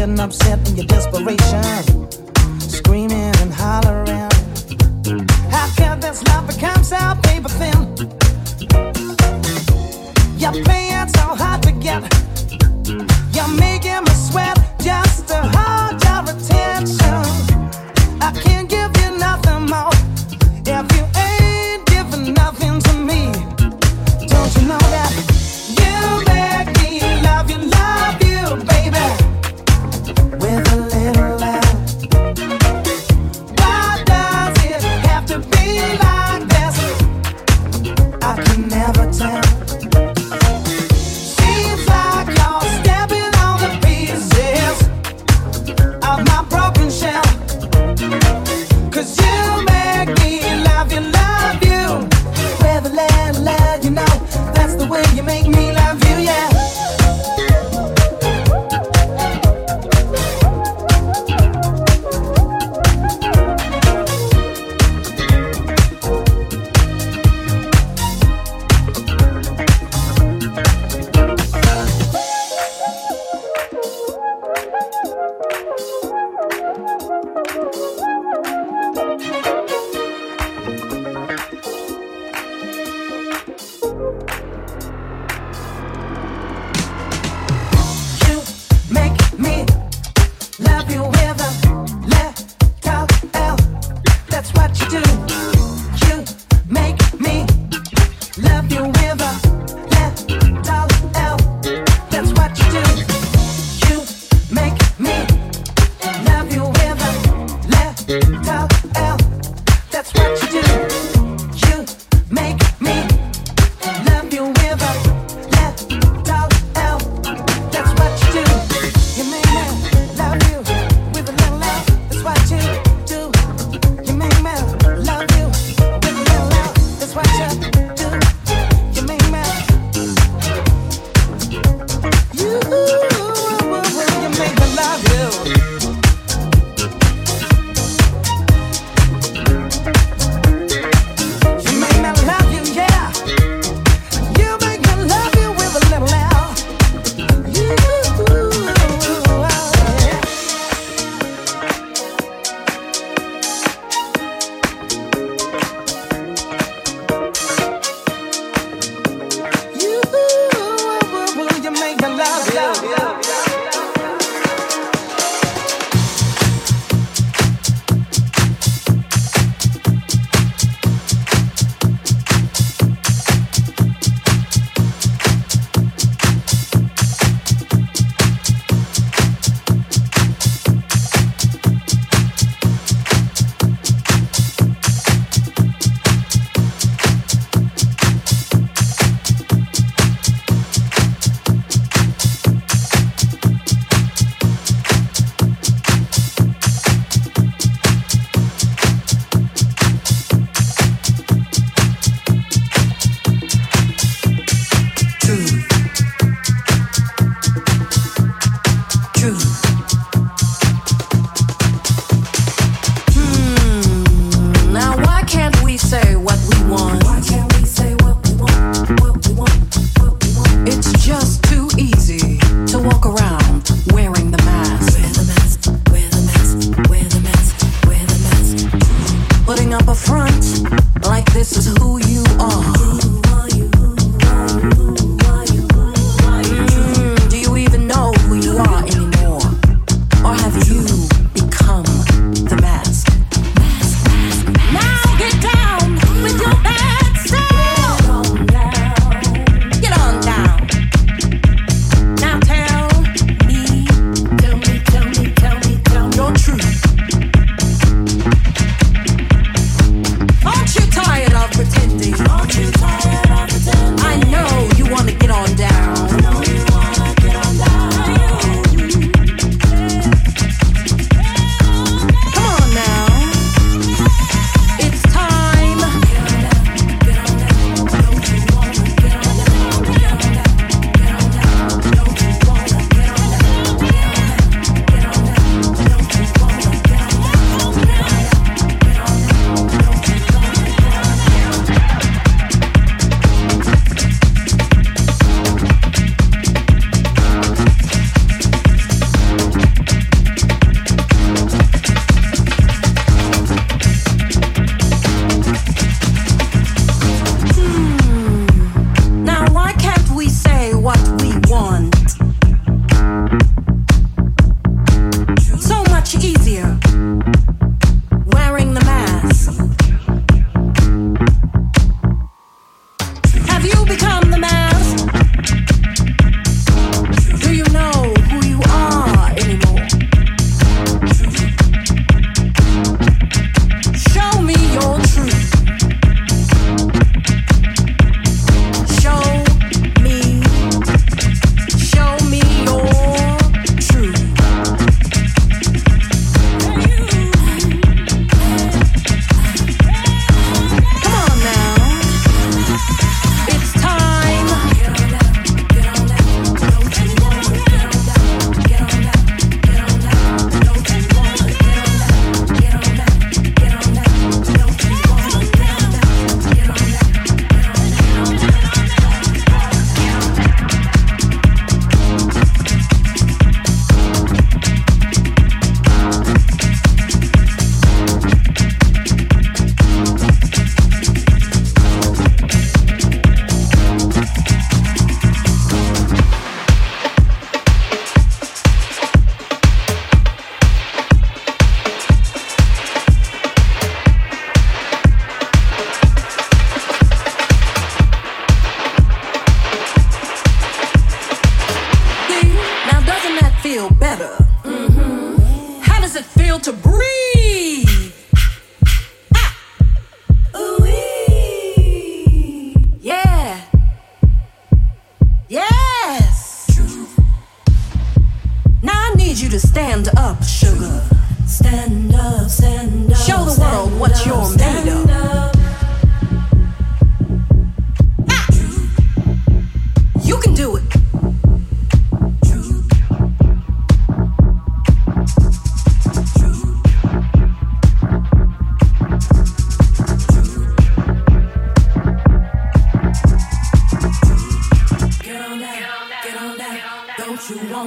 getting upset in your desperation, screaming and hollering. How could this love become so paper thin? You're playing so hard to get. You're making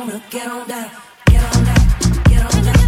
wanna get on down, get on down, get on down.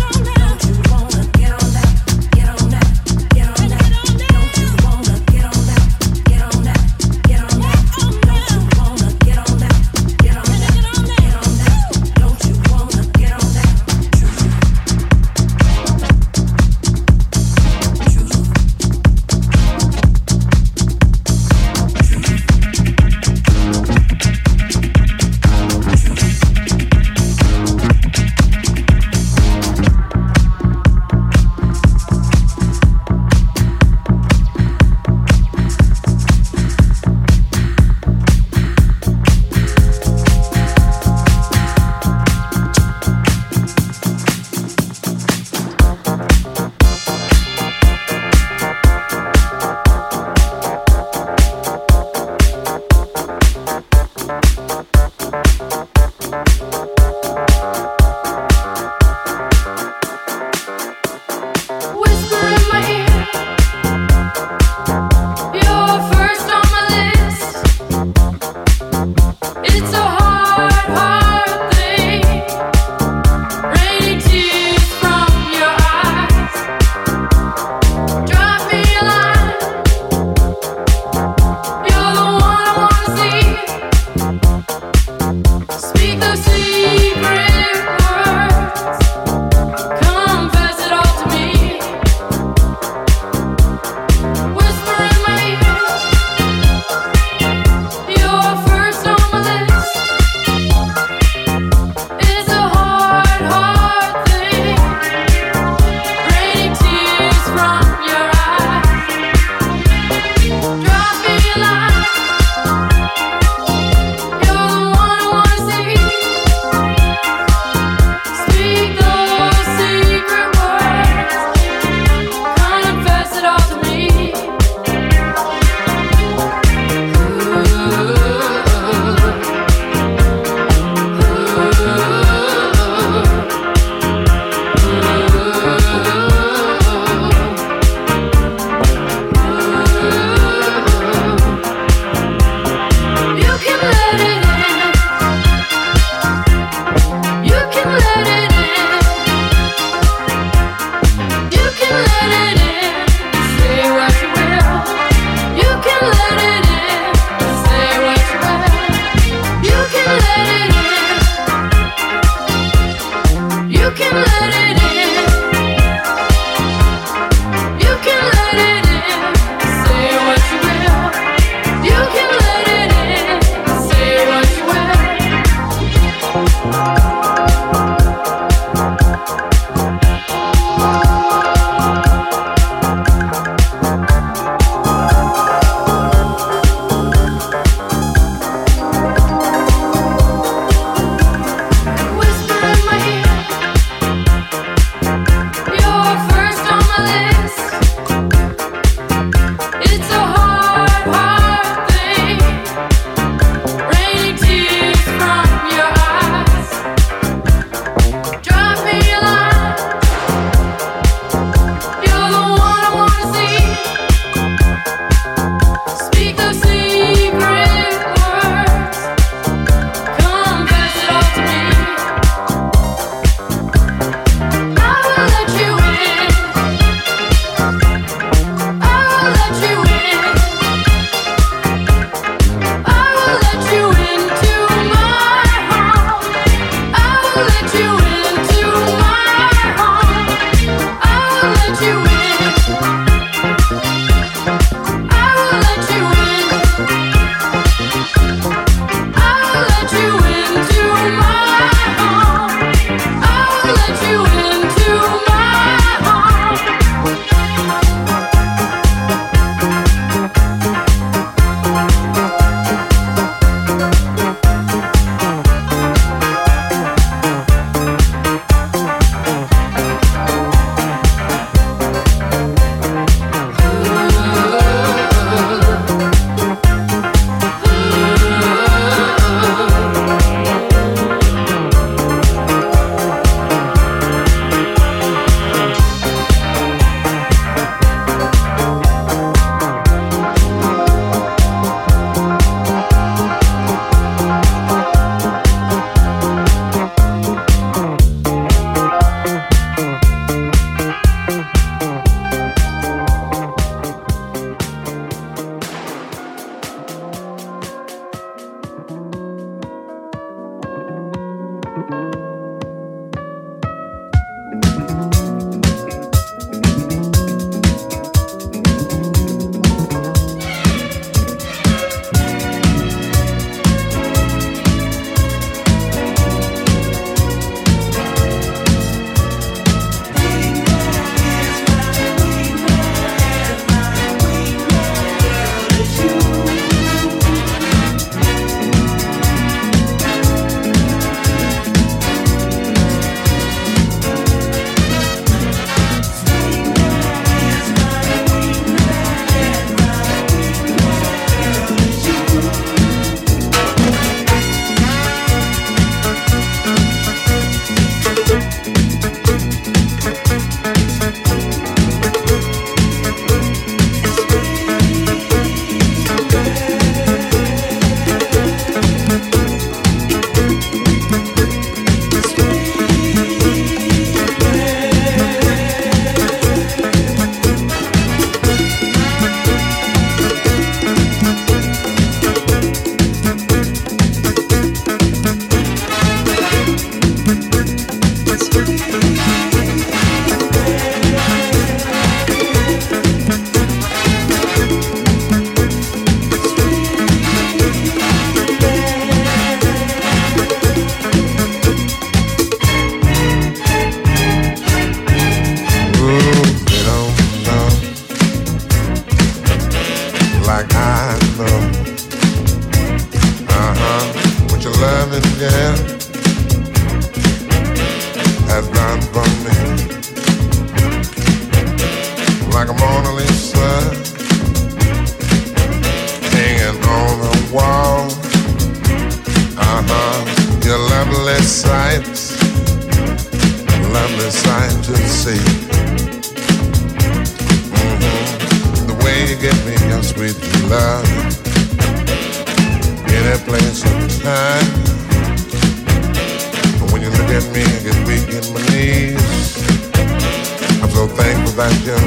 So